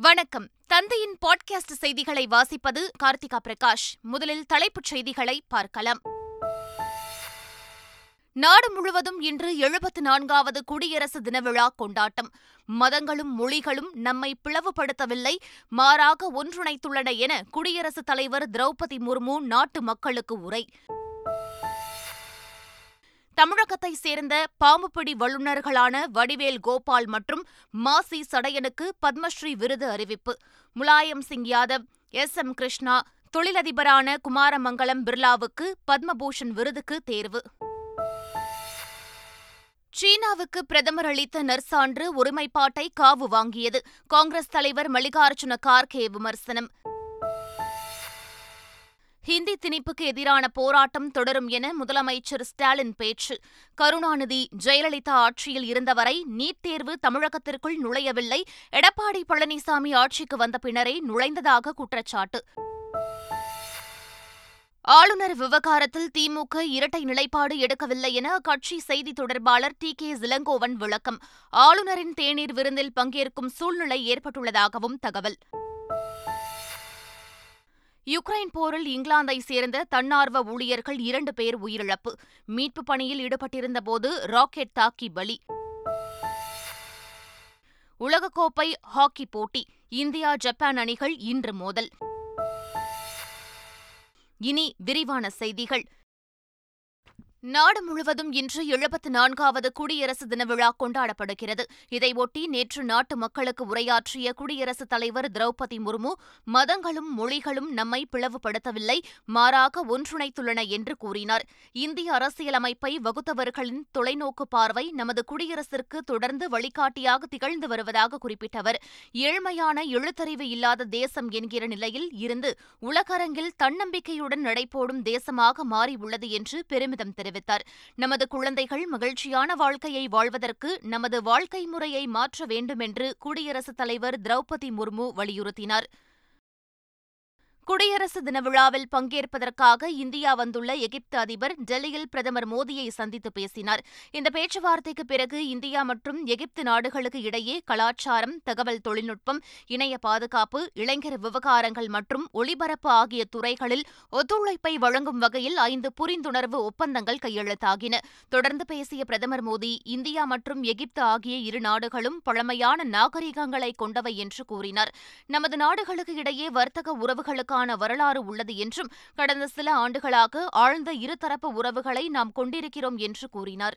வணக்கம். தந்தையின் பாட்காஸ்ட் செய்திகளை வாசிப்பது கார்த்திகா பிரகாஷ். முதலில் தலைப்புச் செய்திகளை பார்க்கலாம். நாடு முழுவதும் இன்று எழுபத்து நான்காவது குடியரசு தின விழா கொண்டாட்டம். மதங்களும் மொழிகளும் நம்மை பிளவுபடுத்தவில்லை மாறாக ஒன்றிணைத்துள்ளன என குடியரசுத் தலைவர் திரௌபதி முர்மு நாட்டு மக்களுக்கு உரை. தமிழகத்தை சேர்ந்த பாம்புப்பிடி வல்லுநர்களான வடிவேல் கோபால் மற்றும் மாசி சடையனுக்கு பத்மஸ்ரீ விருது அறிவிப்பு. முலாயம் சிங் யாதவ் எஸ். எம். கிருஷ்ணா தொழிலதிபரான குமாரமங்கலம் பிர்லாவுக்கு பத்மபூஷன் விருதுக்கு தேர்வு. சீனாவுக்கு பிரதமர் அளித்த நற்சான்று ஒருமைப்பாட்டை காவு வாங்கியது. காங்கிரஸ் தலைவர் மல்லிகார்ஜுன கார்கே விமர்சனம். ஹிந்தி திணிப்புக்கு எதிரான போராட்டம் தொடரும் என முதலமைச்சர் ஸ்டாலின் பேச்சு. கருணாநிதி ஜெயலலிதா ஆட்சியில் இருந்தவரை நீட் தேர்வு தமிழகத்திற்குள் நுழையவில்லை. எடப்பாடி பழனிசாமி ஆட்சிக்கு வந்த பின்னரே நுழைந்ததாக குற்றச்சாட்டு. ஆளுநர் விவகாரத்தில் திமுக இரட்டை நிலைப்பாடு எடுக்கவில்லை என அக்கட்சி செய்தி தொடர்பாளர் டி. கே. இளங்கோவன் விளக்கம். ஆளுநரின் தேநீர் விருந்தில் பங்கேற்கும் சூழ்நிலை ஏற்பட்டுள்ளதாகவும் தகவல். யுக்ரைன் போரில் இங்கிலாந்தை சேர்ந்த தன்னார்வ ஊழியர்கள் இரண்டு பேர் உயிரிழப்பு. மீட்பு பணியில் ஈடுபட்டிருந்தபோது ராக்கெட் தாக்கி பலி. உலகக்கோப்பை ஹாக்கி போட்டி இந்தியா ஜப்பான் அணிகள் இன்று மோதல். இனி விரிவான செய்திகள். நாடு முழுவதும் இன்று எழுபத்து நான்காவது குடியரசு தின விழா கொண்டாடப்படுகிறது. இதையொட்டி நேற்று நாட்டு மக்களுக்கு உரையாற்றிய குடியரசுத் தலைவர் திரௌபதி முர்மு மதங்களும் மொழிகளும் நம்மை பிளவுபடுத்தவில்லை மாறாக ஒன்றிணைத்துள்ளன என்று கூறினார். இந்திய அரசியலமைப்பை வகுத்தவர்களின் தொலைநோக்கு பார்வை நமது குடியரசிற்கு தொடர்ந்து வழிகாட்டியாக திகழ்ந்து வருவதாக குறிப்பிட்ட அவர் ஏழ்மையான எழுத்தறிவு இல்லாத தேசம் என்கிற நிலையில் இருந்து உலகரங்கில் தன்னம்பிக்கையுடன் நடைபோடும் தேசமாக மாறியுள்ளது என்று பெருமிதம் தெரிவித்தார். தெரிவித்தார். நமது குழந்தைகள் மகிழ்ச்சியான வாழ்க்கையை வாழ்வதற்கு நமது வாழ்க்கை முறையை மாற்ற வேண்டுமென்று குடியரசுத் தலைவர் திரௌபதி முர்மு வலியுறுத்தினார். குடியரசு தின விழாவில் பங்கேற்பதற்காக இந்தியா வந்துள்ள எகிப்து அதிபர் டெல்லியில் பிரதமர் மோடியை சந்தித்து பேசினார். இந்த பேச்சுவார்த்தைக்கு பிறகு இந்தியா மற்றும் எகிப்து நாடுகளுக்கு இடையே கலாச்சாரம் தகவல் தொழில்நுட்பம் இணைய பாதுகாப்பு இளைஞர் விவகாரங்கள் மற்றும் ஒளிபரப்பு ஆகிய துறைகளில் ஒத்துழைப்பை வழங்கும் வகையில் ஐந்து புரிந்துணர்வு ஒப்பந்தங்கள் கையெழுத்தாகின. தொடர்ந்து பேசிய பிரதமர் மோடி இந்தியா மற்றும் எகிப்து ஆகிய இரு நாடுகளும் பழமையான நாகரிகங்களை கொண்டவை என்று கூறினார். நமது நாடுகளுக்கு இடையே வர்த்தக உறவுகளுக்கு அதற்கான வரலாறு உள்ளது என்றும் கடந்த சில ஆண்டுகளாக ஆழ்ந்த இருதரப்பு உறவுகளை நாம் கொண்டிருக்கிறோம் என்று கூறினார்.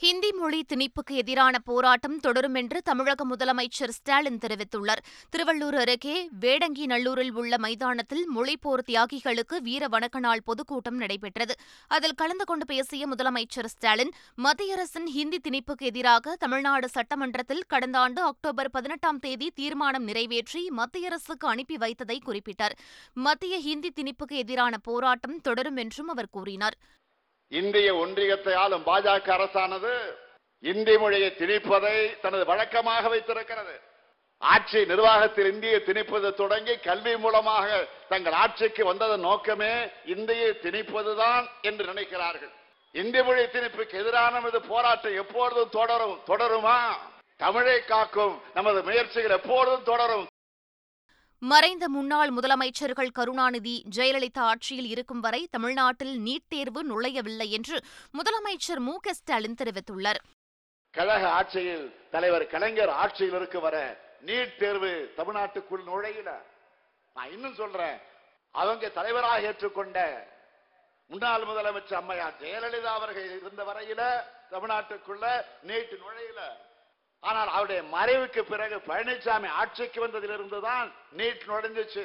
ஹிந்தி மொழி திணிப்புக்கு எதிரான போராட்டம் தொடரும் என்று தமிழக முதலமைச்சர் ஸ்டாலின் தெரிவித்துள்ளார். திருவள்ளூர் அருகே வேடங்கி நல்லூரில் உள்ள மைதானத்தில் மொழிப்போர் தியாகிகளுக்கு வீர வணக்க நாள் பொதுக்கூட்டம் நடைபெற்றது. அதில் கலந்து கொண்டு பேசிய முதலமைச்சர் ஸ்டாலின் மத்திய அரசின் ஹிந்தி திணிப்புக்கு எதிராக தமிழ்நாடு சட்டமன்றத்தில் கடந்த ஆண்டு அக்டோபர் பதினெட்டாம் தேதி தீர்மானம் நிறைவேற்றி மத்திய அரசுக்கு அனுப்பி வைத்ததை குறிப்பிட்டார். மத்திய ஹிந்தி திணிப்புக்கு எதிரான போராட்டம் தொடரும் என்றும் அவர் கூறினார். இந்திய ஒன்றியத்தை ஆளும் பாஜக அரசானது இந்தி மொழியை திணிப்பதை தனது வழக்கமாக வைத்திருக்கிறது. ஆட்சி நிர்வாகத்தில் இந்தியை திணிப்பது தொடங்கி கல்வி மூலமாக தங்கள் ஆட்சிக்கு வந்ததன் நோக்கமே இந்தியை திணிப்பதுதான் என்று நினைக்கிறார்கள். இந்தி மொழி திணிப்புக்கு எதிரான இது போராட்டம் எப்பொழுதும் தொடரும் தொடருமா? தமிழை காக்கும் நமது முயற்சிகள் எப்பொழுதும் தொடரும் மறைந்த முன்னாள் முதலமைச்சர்கள் கருணாநிதி ஜெயலலிதா ஆட்சியில் இருக்கும் வரை தமிழ்நாட்டில் நீட் தேர்வு நுழையவில்லை என்று முதலமைச்சர் மு க ஸ்டாலின் தெரிவித்துள்ளார். கழக ஆட்சியில் தலைவர் கலைஞர் ஆட்சியில் இருக்கும் வர நீட் தேர்வு தமிழ்நாட்டுக்குள் நுழையல. நான் இன்னும் சொல்றேன் அவங்க தலைவராக ஏற்றுக்கொண்ட முன்னாள் முதலமைச்சர் அம்மையார் ஜெயலலிதா அவர்கள் இருந்த வரையில தமிழ்நாட்டுக்குள்ள நீட் நுழையல. ஆனால் அவருடைய மறைவுக்கு பிறகு பழனிசாமி ஆட்சிக்கு வந்ததிலிருந்து தான் நீட் நுழைஞ்சிச்சு.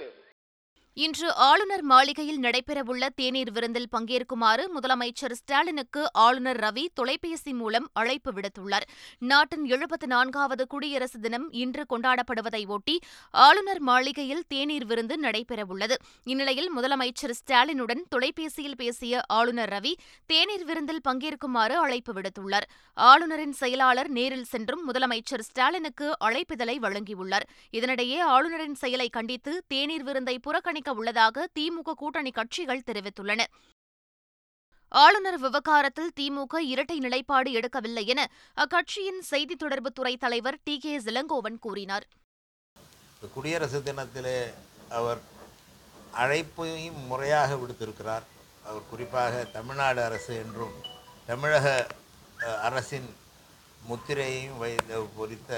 இன்று ஆளுநர் மாளிகையில் நடைபெறவுள்ள தேநீர் விருந்தில் பங்கேற்குமாறு முதலமைச்சர் ஸ்டாலினுக்கு ஆளுநர் ரவி தொலைபேசி மூலம் அழைப்பு விடுத்துள்ளார். நாட்டின் எழுபத்து நான்காவது குடியரசு தினம் இன்று கொண்டாடப்படுவதை ஒட்டி ஆளுநர் மாளிகையில் தேநீர் விருந்து நடைபெறவுள்ளது. இந்நிலையில் முதலமைச்சர் ஸ்டாலினுடன் தொலைபேசியில் பேசிய ஆளுநர் ரவி தேநீர் விருந்தில் பங்கேற்குமாறு அழைப்பு விடுத்துள்ளார். ஆளுநரின் செயலாளர் நேரில் சென்றும் முதலமைச்சர் ஸ்டாலினுக்கு அழைப்பிதழை வழங்கியுள்ளார். இதனிடையே ஆளுநரின் செயலை கண்டித்து தேநீர் விருந்தை புறக்கணி புறக்கணிக்க உள்ளதாக திமுக கூட்டணி கட்சிகள் தெரிவித்துள்ளன. ஆளுநர் விவகாரத்தில் திமுக இரட்டை நிலைப்பாடு எடுக்கவில்லை என அக்கட்சியின் செய்தித் தொடர்புத்துறை தலைவர் டி கே இளங்கோவன் கூறினார். குடியரசு தினத்திலே அவர் அழைப்பையும் முறையாக விடுத்திருக்கிறார். அவர் குறிப்பாக தமிழ்நாடு அரசு என்றும் தமிழக அஹ், அரசின் முத்திரையையும் வைத்து பொறித்த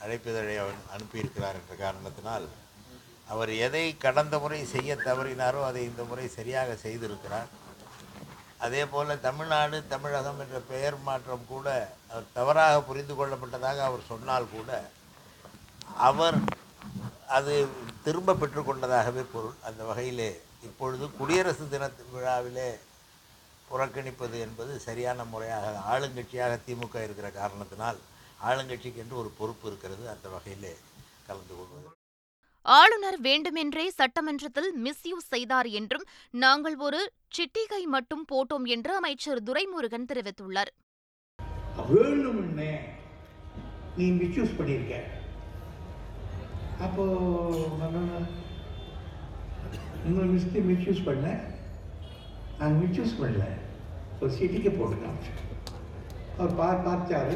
அழைப்பிதழை அவர் அனுப்பியிருக்கிறார் என்ற காரணத்தினால் அவர் எதை கடந்த முறை செய்ய தவறினாரோ அதை இந்த முறை சரியாக செய்திருக்கிறார். அதே போல் தமிழ்நாடு தமிழகம் என்ற பெயர் மாற்றம் கூட அவர் தவறாக புரிந்து கொள்ளப்பட்டதாக அவர் சொன்னால் கூட அவர் அது திரும்ப பெற்றுக்கொண்டதாகவே பொருள். அந்த வகையிலே இப்பொழுது குடியரசு தின விழாவிலே புறக்கணிப்பது என்பது சரியான முறையாக ஆளுங்கட்சியாக திமுக இருக்கிற காரணத்தினால் ஆளுங்கட்சிக்கு என்று ஒரு பொறுப்பு இருக்கிறது. அந்த வகையிலே கலந்து கொள்வது. ஆளுநர் வேண்டுமென்றே சட்டமன்றத்தில் மிஸ்யூஸ் செய்தார் என்றும் நாங்கள் ஒரு சிட்டிகை மட்டும் போட்டோம் என்று அமைச்சர் துரைமுருகன் தெரிவித்துள்ளார். நீ மிஸ்யூஸ் பண்ணியிருக்க. அப்போ நான் உங்களை மிஸ்யூஸ் பண்ண? மிஸ்யூஸ் பண்ணல. ஒரு சிட்டிக்கு போட்டு அவர் பார்த்தாரு.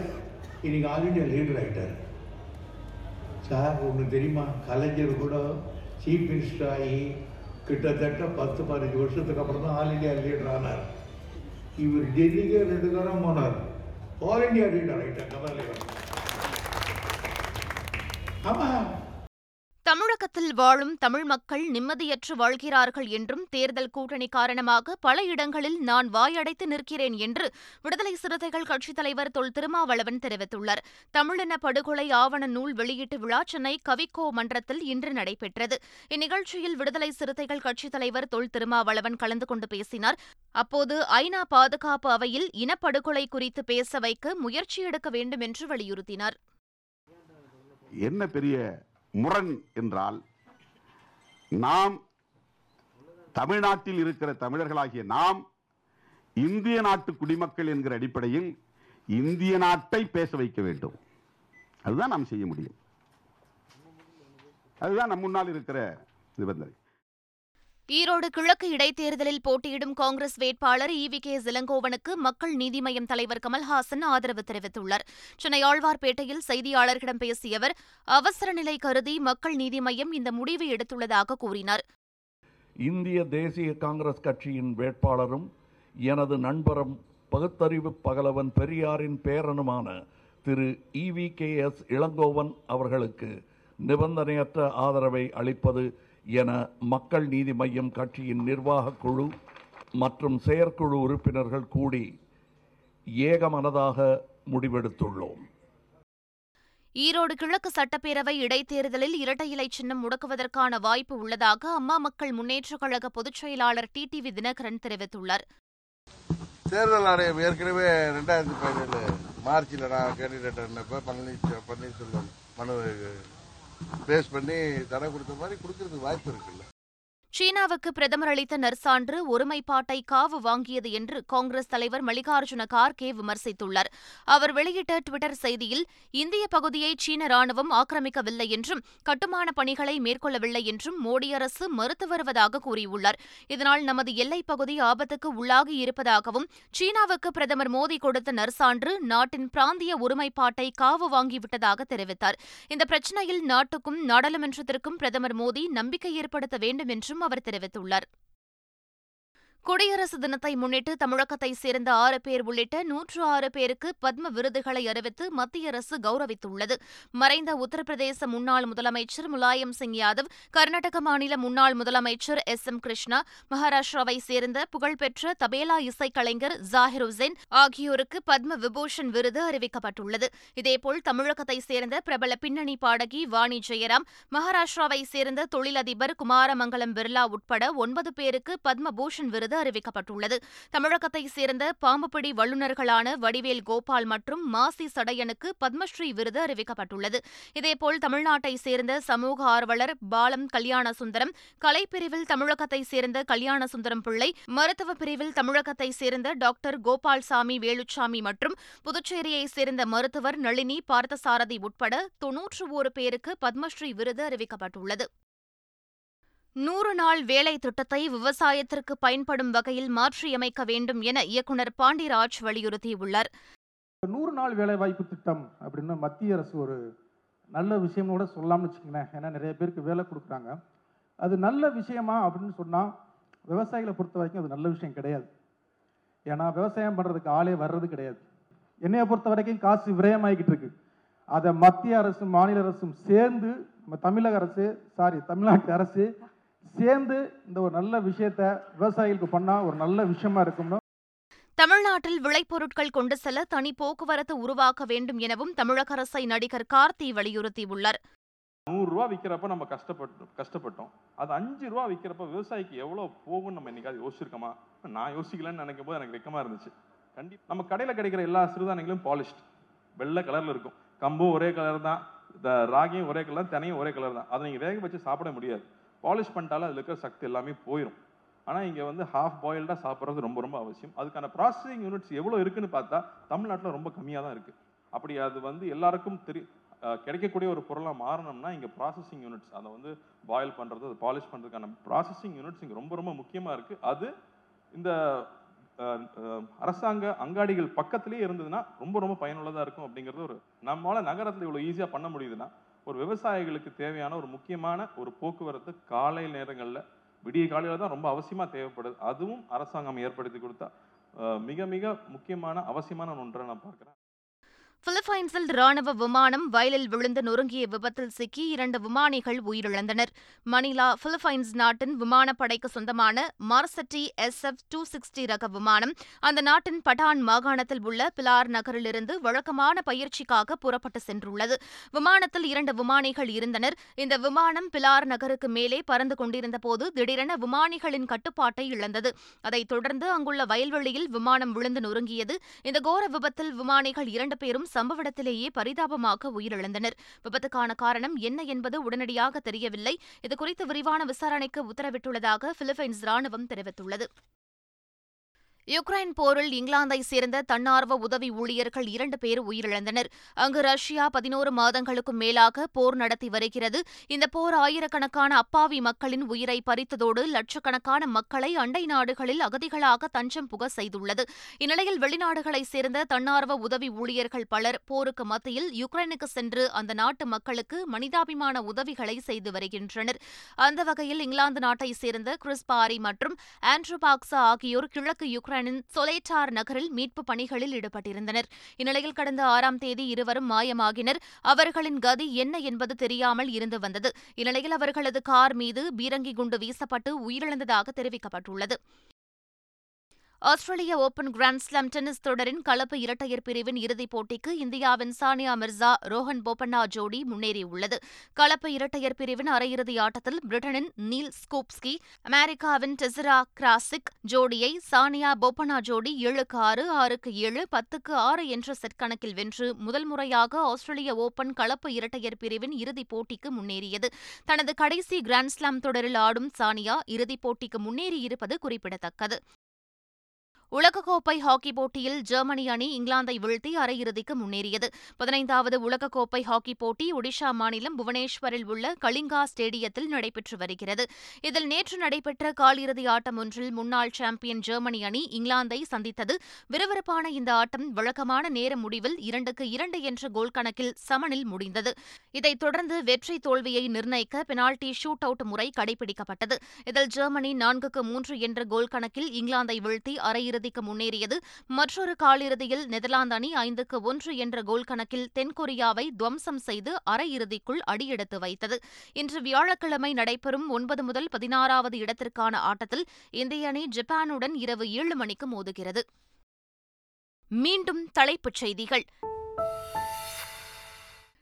இன்னைக்கு ஆல்ரெடி லீடர் ஆகிட்டார் சார் ஒன்று தெரியுமா? கலைஞர் கூட சீஃப் மினிஸ்டர் ஆகி கிட்டத்தட்ட பத்து பதினஞ்சு வருஷத்துக்கு அப்புறம் தான் ஆல் இண்டியா லீடர் ஆனார். இவர் டெல்லிக்கே ரெண்டு தரம் போனார். ஆல் இண்டியா லீடர் ஆகிட்டார் கமலஹாசன் ஆமாம் தமிழகத்தில் வாழும் தமிழ் மக்கள் நிம்மதியற்று வாழ்கிறார்கள் என்றும் தேர்தல் கூட்டணி காரணமாக பல இடங்களில் நான் வாயடைத்து நிற்கிறேன் என்று விடுதலை சிறுத்தைகள் கட்சித் தலைவர் தொல் திருமாவளவன் தெரிவித்துள்ளார். தமிழின படுகொலை ஆவண நூல் வெளியீட்டு விழா சென்னை கவிக்கோ மன்றத்தில் இன்று நடைபெற்றது. இந்நிகழ்ச்சியில் விடுதலை சிறுத்தைகள் கட்சித் தலைவர் தொல் திருமாவளவன் கலந்து கொண்டு பேசினார். அப்போது ஐநா பாதுகாப்பு அவையில் இனப்படுகொலை குறித்து பேச வைக்க முயற்சி எடுக்க வேண்டும் என்று வலியுறுத்தினார். என்ன பெரிய முரண் என்றால் நாம் தமிழ்நாட்டில் இருக்கிற தமிழர்களாகிய நாம் இந்திய நாட்டு குடிமக்கள் என்கிற அடிப்படையில் இந்திய நாட்டை பேச வைக்க வேண்டும். அதுதான் நாம் செய்ய முடியும். அதுதான் நம் முன்னால் இருக்கிற நிபந்தனை. ஈரோடு கிழக்கு இடைத்தேர்தலில் போட்டியிடும் காங்கிரஸ் வேட்பாளர் ஈவி கே இளங்கோவனுக்கு மக்கள் நீதி மய்யம் தலைவர் கமல்ஹாசன் ஆதரவு தெரிவித்துள்ளார். சென்னை ஆழ்வார்பேட்டையில் செய்தியாளர்களிடம் பேசிய அவர் அவசர நிலை கருதி மக்கள் நீதி மய்யம் இந்த முடிவை எடுத்துள்ளதாக கூறினார். இந்திய தேசிய காங்கிரஸ் கட்சியின் வேட்பாளரும் எனது நண்பரும் பகுத்தறிவு பகலவன் பெரியாரின் பேரனுமான Thiru E V K S Elangovan அவர்களுக்கு நிபந்தனையற்ற ஆதரவை அளிப்பது என மக்கள் நீதி மய்யம் கட்சியின் நிர்வாகக் குழு மற்றும் செயற்குழு உறுப்பினர்கள் கூடி ஏகமனதாக முடிவெடுத்துள்ளோம். ஈரோடு கிழக்கு சட்டப்பேரவை இடைத்தேர்தலில் இரட்டை இலை சின்னம் முடக்குவதற்கான வாய்ப்பு உள்ளதாக அம்மா மக்கள் முன்னேற்றக் கழக பொதுச் செயலாளர் டிடிவி தினகரன் தெரிவித்துள்ளார். தேர்தல் ஆணையம் ஏற்கனவே ரெண்டாயிரத்தி பதினேழு மார்ச்சில் நான் கேண்டிடேட் இருந்தப்ப பன்னீர்செல்வம் மனு பேஸ் பண்ணி தடை கொடுத்த மாதிரி கொடுக்கறதுக்கு வாய்ப்பு இருக்குல்ல. சீனாவுக்கு பிரதமர் அளித்த நற்சான்று ஒருமைப்பாட்டை காவு வாங்கியது என்று காங்கிரஸ் தலைவர் மல்லிகார்ஜுன கார்கே விமர்சித்துள்ளார். அவர் வெளியிட்ட டுவிட்டர் செய்தியில் இந்திய பகுதியை சீன ராணுவம் ஆக்கிரமிக்கவில்லை என்றும் கட்டுமான பணிகளை மேற்கொள்ளவில்லை என்றும் மோடி அரசு மறுத்து வருவதாக கூறியுள்ளார். இதனால் நமது எல்லைப் பகுதி ஆபத்துக்கு உள்ளாகி இருப்பதாகவும் சீனாவுக்கு பிரதமர் மோடி கொடுத்த நற்சான்று நாட்டின் பிராந்திய ஒருமைப்பாட்டை காவு வாங்கிவிட்டதாக தெரிவித்தார். இந்த பிரச்சினையில் நாட்டுக்கும் நாடாளுமன்றத்திற்கும் பிரதமர் மோடி நம்பிக்கை ஏற்படுத்த வேண்டும் என்றும் அவர் தெரிவித்துள்ளார். குடியரசு தினத்தை முன்னிட்டு தமிழகத்தைச் சேர்ந்த ஆறு பேர் உள்ளிட்ட நூற்று ஆறு பேருக்கு பத்ம விருதுகளை அறிவித்து மத்திய அரசு கௌரவித்துள்ளது. மறைந்த உத்தரப்பிரதேச முன்னாள் முதலமைச்சர் முலாயம் சிங் யாதவ் கர்நாடக மாநில முன்னாள் முதலமைச்சர் எஸ். எம். கிருஷ்ணா மகாராஷ்டிராவைச் சேர்ந்த புகழ்பெற்ற தபேலா இசைக்கலைஞர் ஜாகிர் உசேன் ஆகியோருக்கு பத்ம விபூஷன் விருது அறிவிக்கப்பட்டுள்ளது. இதேபோல் தமிழகத்தைச் சேர்ந்த பிரபல பின்னணி பாடகி வாணி ஜெயராம் மகாராஷ்டிராவைச் சேர்ந்த தொழிலதிபர் குமாரமங்கலம் பிர்லா உட்பட ஒன்பது பேருக்கு பத்மபூஷன் விருது அறிவிக்கப்பட்டுள்ளது. தமிழகத்தைச் சேர்ந்த பாம்புபிடி வல்லுநர்களான வடிவேல் கோபால் மற்றும் மாசி சடையனுக்கு பத்மஸ்ரீ விருது அறிவிக்கப்பட்டுள்ளது. இதேபோல் தமிழ்நாட்டைச் சேர்ந்த சமூக ஆர்வலர் பாலம் கல்யாணசுந்தரம் கலைப்பிரிவில் தமிழகத்தைச் சேர்ந்த கல்யாணசுந்தரம் பிள்ளை மருத்துவ பிரிவில் தமிழகத்தைச் சேர்ந்த டாக்டர் கோபால்சாமி வேலுச்சாமி மற்றும் புதுச்சேரியைச் சேர்ந்த மருத்துவர் நளினி பார்த்தசாரதி உட்பட தொன்னூற்று ஒரு பேருக்கு பத்மஸ்ரீ விருது அறிவிக்கப்பட்டுள்ளது. நூறு நாள் வேலை திட்டத்தை விவசாயத்திற்கு பயன்படும் வகையில் மாற்றியமைக்க வேண்டும் என இயக்குநர் பாண்டிராஜ் வலியுறுத்தியுள்ளார். நூறு நாள் வேலைவாய்ப்பு திட்டம் அப்படின்னு மத்திய அரசு ஒரு நல்ல விஷயம் கூட சொல்லலாம்னு வச்சுக்கோங்களேன். ஏன்னா நிறைய பேருக்கு வேலை கொடுக்குறாங்க. அது நல்ல விஷயமா அப்படின்னு சொன்னால் விவசாயிகளை பொறுத்த வரைக்கும் அது நல்ல விஷயம் கிடையாது. ஏன்னா விவசாயம் பண்ணுறதுக்கு ஆளே வர்றது கிடையாது. என்னையை பொறுத்த வரைக்கும் காசு விரயமாகிக்கிட்டு இருக்கு. அதை மத்திய அரசும் மாநில அரசும் சேர்ந்து நம்ம தமிழக அரசு சாரி தமிழ்நாட்டு அரசு சேர்ந்து இந்த ஒரு நல்ல விஷயத்த விவசாயிகளுக்கு பண்ணால் ஒரு நல்ல விஷயமா இருக்கும்னு தமிழ்நாட்டில் விளைபொருட்கள் கொண்டு செல்ல தனி போக்குவரத்து உருவாக்க வேண்டும் எனவும் தமிழக அரசை நடிகர் கார்த்தி வலியுறுத்தியுள்ளார். நூறுரூவா விற்கிறப்ப நம்ம கஷ்டப்பட்டு கஷ்டப்பட்டோம். அது அஞ்சு ரூபா விற்கிறப்ப விவசாயிக்கு எவ்வளோ போகும்னு நம்ம என்னைக்காவது யோசிச்சிருக்கோமா? நான் யோசிக்கலன்னு நினைக்கும் போது எனக்கு வெக்கமாக இருந்துச்சு. கண்டிப்பாக நம்ம கடையில் கிடைக்கிற எல்லா சிறுதானியங்களும் பாலிஷ்ட் வெள்ளை கலரில் இருக்கும். கம்பும் ஒரே கலர் தான். இந்த ராகியும் ஒரே கலர் தனியும் ஒரே கலர் தான். அதை நீங்கள் வேக வச்சு சாப்பிட முடியாது. பாலிஷ் பண்ணிட்டாலும் அதில் இருக்கிற சக்தி எல்லாமே போயிடும் ஆனால் இங்கே வந்து ஹாஃப் பாயில்டாக சாப்பிட்றது ரொம்ப ரொம்ப அவசியம். அதுக்கான ப்ராசஸிங் யூனிட்ஸ் எவ்வளோ இருக்குன்னு பார்த்தா தமிழ்நாட்டில் ரொம்ப கம்மியாக தான் இருக்குது அப்படி அது வந்து எல்லாருக்கும் தெரி கிடைக்கக்கூடிய ஒரு பொருளாக மாறணும்னா இங்கே ப்ராசஸிங் யூனிட்ஸ் அதை வந்து பாயில் பண்ணுறது அதை பாலிஷ் பண்ணுறதுக்கான ப்ராசஸிங் யூனிட்ஸ் இங்கே ரொம்ப ரொம்ப முக்கியமாக இருக்குது அது இந்த அரசாங்க அங்காடிகள் பக்கத்துலேயே இருந்ததுன்னா ரொம்ப ரொம்ப பயனுள்ளதாக இருக்கும் அப்படிங்கிறது ஒரு நம்மளால் நகரத்தில் இவ்வளோ ஈஸியாக பண்ண முடியுதுன்னா ஒரு விவசாயிகளுக்கு தேவையான ஒரு முக்கியமான ஒரு போக்குவரத்து காலை நேரங்களில் விடிய காலையில் தான் ரொம்ப அவசியமாக தேவைப்படுது. அதுவும் அரசாங்கம் ஏற்படுத்தி கொடுத்தா மிக மிக முக்கியமான அவசியமான ஒன்றை நான் பார்க்குறேன். பிலிப்பைன்ஸில் ராணுவ விமானம் வயலில் விழுந்து நொறுங்கிய விபத்தில் சிக்கி இரண்டு விமானிகள் உயிரிழந்தனர். மணிலா பிலிப்பைன்ஸ் நாட்டின் விமானப்படைக்கு சொந்தமான Marchetti S F two sixty ரக விமானம் அந்த நாட்டின் பட்டான் மாகாணத்தில் உள்ள பிலார் நகரிலிருந்து வழக்கமான பயிற்சிக்காக புறப்பட்டு சென்றுள்ளது. விமானத்தில் இரண்டு விமானிகள் இருந்தனர். இந்த விமானம் பிலார் நகருக்கு மேலே பறந்து கொண்டிருந்தபோது திடீரென விமானிகளின் கட்டுப்பாட்டை இழந்தது. அதைத் தொடர்ந்து அங்குள்ள வயல்வெளியில் விமானம் விழுந்து நொறுங்கியது. இந்த கோர விபத்தில் விமானிகள் இரண்டு பேரும் சம்பவ இடத்திலேயே பரிதாபமாக உயிரிழந்தனர். விபத்துக்கான காரணம் என்ன என்பது உடனடியாக தெரியவில்லை. இதுகுறித்து விரிவான விசாரணைக்கு உத்தரவிட்டுள்ளதாக பிலிப்பைன்ஸ் ராணுவம் தெரிவித்துள்ளது. யுக்ரைன் போரில் இங்கிலாந்தை சேர்ந்த தன்னார்வ உதவி ஊழியர்கள் இரண்டு பேர் உயிரிழந்தனர். அங்கு ரஷ்யா பதினோரு மாதங்களுக்கும் மேலாக போர் நடத்தி வருகிறது. இந்த போர் ஆயிரக்கணக்கான அப்பாவி மக்களின் உயிரை பறித்ததோடு லட்சக்கணக்கான மக்களை அண்டை நாடுகளில் அகதிகளாக தஞ்சம் புக செய்துள்ளது. இந்நிலையில் வெளிநாடுகளைச் சேர்ந்த தன்னார்வ உதவி ஊழியர்கள் பலர் போருக்கு மத்தியில் யுக்ரைனுக்கு சென்று அந்த நாட்டு மக்களுக்கு மனிதாபிமான உதவிகளை செய்து வருகின்றனர். அந்த வகையில் இங்கிலாந்து நாட்டைச் சேர்ந்த கிறிஸ் பாரி மற்றும் ஆண்ட்ரூ பாக்ஸா ஆகியோர் கிழக்கு யுக்ரைன் யுக்ரைனின் சொலேட்டார் நகரில் மீட்பு பணிகளில் ஈடுபட்டிருந்தனர். இந்நிலையில் கடந்த ஆறாம் தேதி இருவரும் மாயமாகினர். அவர்களின் கதி என்ன என்பது தெரியாமல் இருந்து வந்தது. இந்நிலையில் அவர்களது கார் மீது பீரங்கி குண்டு வீசப்பட்டு உயிரிழந்ததாக தெரிவிக்கப்பட்டுள்ளது. ஆஸ்திரேலிய ஓபன் கிராண்ட்ஸ்லாம் டென்னிஸ் தொடரின் கலப்பு இரட்டையர் பிரிவின் இறுதிப் போட்டிக்கு இந்தியாவின் சானியா மிர்சா ரோஹன் போபண்ணா ஜோடி முன்னேறியுள்ளது. கலப்பு இரட்டையர் பிரிவின் அரையிறுதி ஆட்டத்தில் பிரிட்டனின் நீல் ஸ்கூப்ஸ்கி அமெரிக்காவின் டெசரா கிராசிக் ஜோடியை சானியா போபண்ணா ஜோடி ஏழுக்கு ஆறு ஆறுக்கு ஏழு பத்துக்கு ஆறு என்ற செட் கணக்கில் வென்று முதல் முறையாக ஆஸ்திரேலிய ஓபன் கலப்பு இரட்டையர் பிரிவின் இறுதிப் போட்டிக்கு முன்னேறியது. தனது கடைசி கிராண்ட்ஸ்லாம் தொடரில் ஆடும் சானியா இறுதிப் போட்டிக்கு முன்னேறியிருப்பது குறிப்பிடத்தக்கது. உலகக்கோப்பை ஹாக்கி போட்டியில் ஜெர்மனி அணி இங்கிலாந்தை வீழ்த்தி அரையிறுதிக்கு முன்னேறியது. பதினைந்தாவது உலகக்கோப்பை ஹாக்கி போட்டி ஒடிஷா மாநிலம் புவனேஸ்வரில் உள்ள கலிங்கா ஸ்டேடியத்தில் நடைபெற்று வருகிறது. இதில் நேற்று நடைபெற்ற காலிறுதி ஆட்டம் ஒன்றில் முன்னாள் சாம்பியன் ஜெர்மனி அணி இங்கிலாந்தை சந்தித்தது. விறுவிறுப்பான இந்த ஆட்டம் வழக்கமான நேர முடிவில் இரண்டுக்கு இரண்டு என்ற கோல் கணக்கில் சமனில் முடிந்தது. இதைத் தொடர்ந்து வெற்றி தோல்வியை நிர்ணயிக்க பெனால்டி ஷூட் அவுட் முறை கடைபிடிக்கப்பட்டது. இதில் ஜெர்மனி நான்குக்கு மூன்று என்ற கோல் கணக்கில் இங்கிலாந்தை வீழ்த்தி காலிறுதிக்கு முன்னேறியது. மற்றொரு காலிறுதியில் நெதர்லாந்து அணி ஐந்துக்கு ஒன்று என்ற கோல் கணக்கில் தென்கொரியாவை துவம்சம் செய்து அரையிறுதிக்குள் அடியெடுத்து வைத்தது. இன்று வியாழக்கிழமை நடைபெறும் ஒன்பது முதல் பதினாறாவது இடத்திற்கான ஆட்டத்தில் இந்திய அணி ஜப்பானுடன் இரவு ஏழு மணிக்கு மோதுகிறது. மீண்டும் தலைப்புச் செய்திகள்.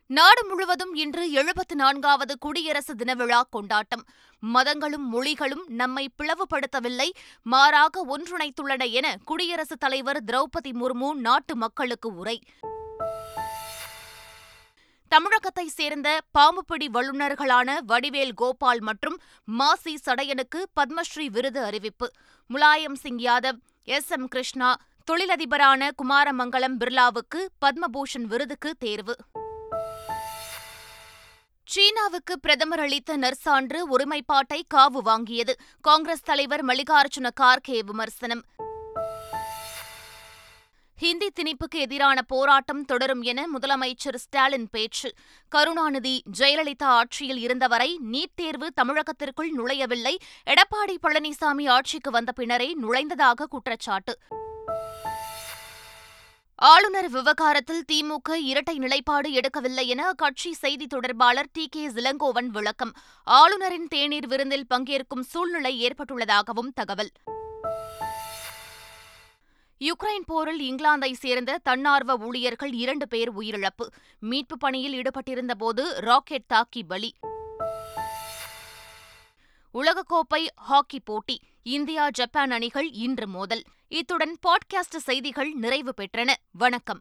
நாடு முழுவதும் இன்று எழுபத்து நான்காவது குடியரசு தின விழா கொண்டாட்டம். மதங்களும் மொழிகளும் நம்மை பிளவுபடுத்தவில்லை மாறாக ஒன்றிணைத்துள்ளன என குடியரசுத் தலைவர் திரௌபதி முர்மு நாட்டு மக்களுக்கு உரை. தமிழகத்தைச் சேர்ந்த பாம்புப்பிடி வல்லுநர்களான வடிவேல் கோபால் மற்றும் மாசி சடையனுக்கு பத்மஸ்ரீ விருது அறிவிப்பு. முலாயம் சிங் யாதவ் எஸ். எம். கிருஷ்ணா தொழிலதிபரான குமாரமங்கலம் பிர்லாவுக்கு பத்மபூஷன் விருதுக்கு தேர்வு. சீனாவுக்கு பிரதமர் அளித்த நற்சான்று ஒருமைப்பாட்டை காவு வாங்கியது. காங்கிரஸ் தலைவர் மல்லிகார்ஜுன கார்கே விமர்சனம். ஹிந்தி திணிப்புக்கு எதிரான போராட்டம் தொடரும் என முதலமைச்சர் ஸ்டாலின் பேச்சு. கருணாநிதி ஜெயலலிதா ஆட்சியில் இருந்தவரை நீட் தேர்வு தமிழகத்திற்குள் நுழையவில்லை. எடப்பாடி பழனிசாமி ஆட்சிக்கு வந்த பின்னரே நுழைந்ததாக குற்றச்சாட்டு. ஆளுநர் விவகாரத்தில் திமுக இரட்டை நிலைப்பாடு எடுக்கவில்லை என அக்கட்சி செய்தி தொடர்பாளர் டி கே இளங்கோவன் விளக்கம். ஆளுநரின் தேநீர் விருந்தில் பங்கேற்கும் சூழ்நிலை ஏற்பட்டுள்ளதாகவும் தகவல். யுக்ரைன் போரில் இங்கிலாந்தை சேர்ந்த தன்னார்வ ஊழியர்கள் இரண்டு பேர் உயிரிழப்பு. மீட்பு பணியில் ஈடுபட்டிருந்தபோது ராக்கெட் தாக்கி பலி. உலகக்கோப்பை ஹாக்கி போட்டி. இந்தியா ஜப்பான் அணிகள் இன்று மோதல். இத்துடன் பாட்காஸ்ட் செய்திகள் நிறைவு பெற்றன. வணக்கம்.